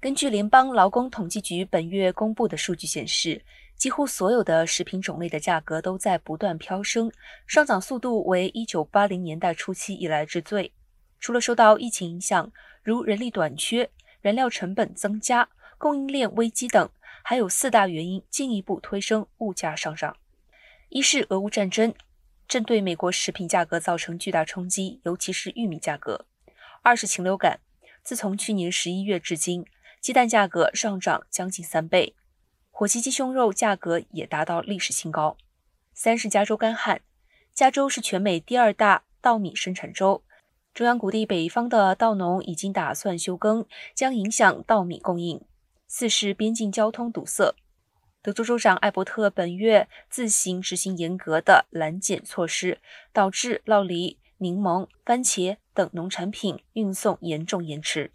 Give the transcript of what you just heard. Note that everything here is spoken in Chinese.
根据联邦劳工统计局本月公布的数据显示，几乎所有的食品种类的价格都在不断飙升，上涨速度为1980年代初期以来之最。除了受到疫情影响，如人力短缺、燃料成本增加、供应链危机等，还有四大原因进一步推升物价上涨。一是俄乌战争，正对美国食品价格造成巨大冲击，尤其是玉米价格；二是禽流感，自从去年十一月至今。鸡蛋价格上涨将近三倍，火鸡鸡胸肉价格也达到历史新高。三是加州干旱，加州是全美第二大稻米生产州，中央谷地北方的稻农已经打算休耕，将影响稻米供应。四是边境交通堵塞，德州州长艾伯特本月自行执行严格的拦检措施，导致酪梨、柠檬、番茄等农产品运送严重延迟。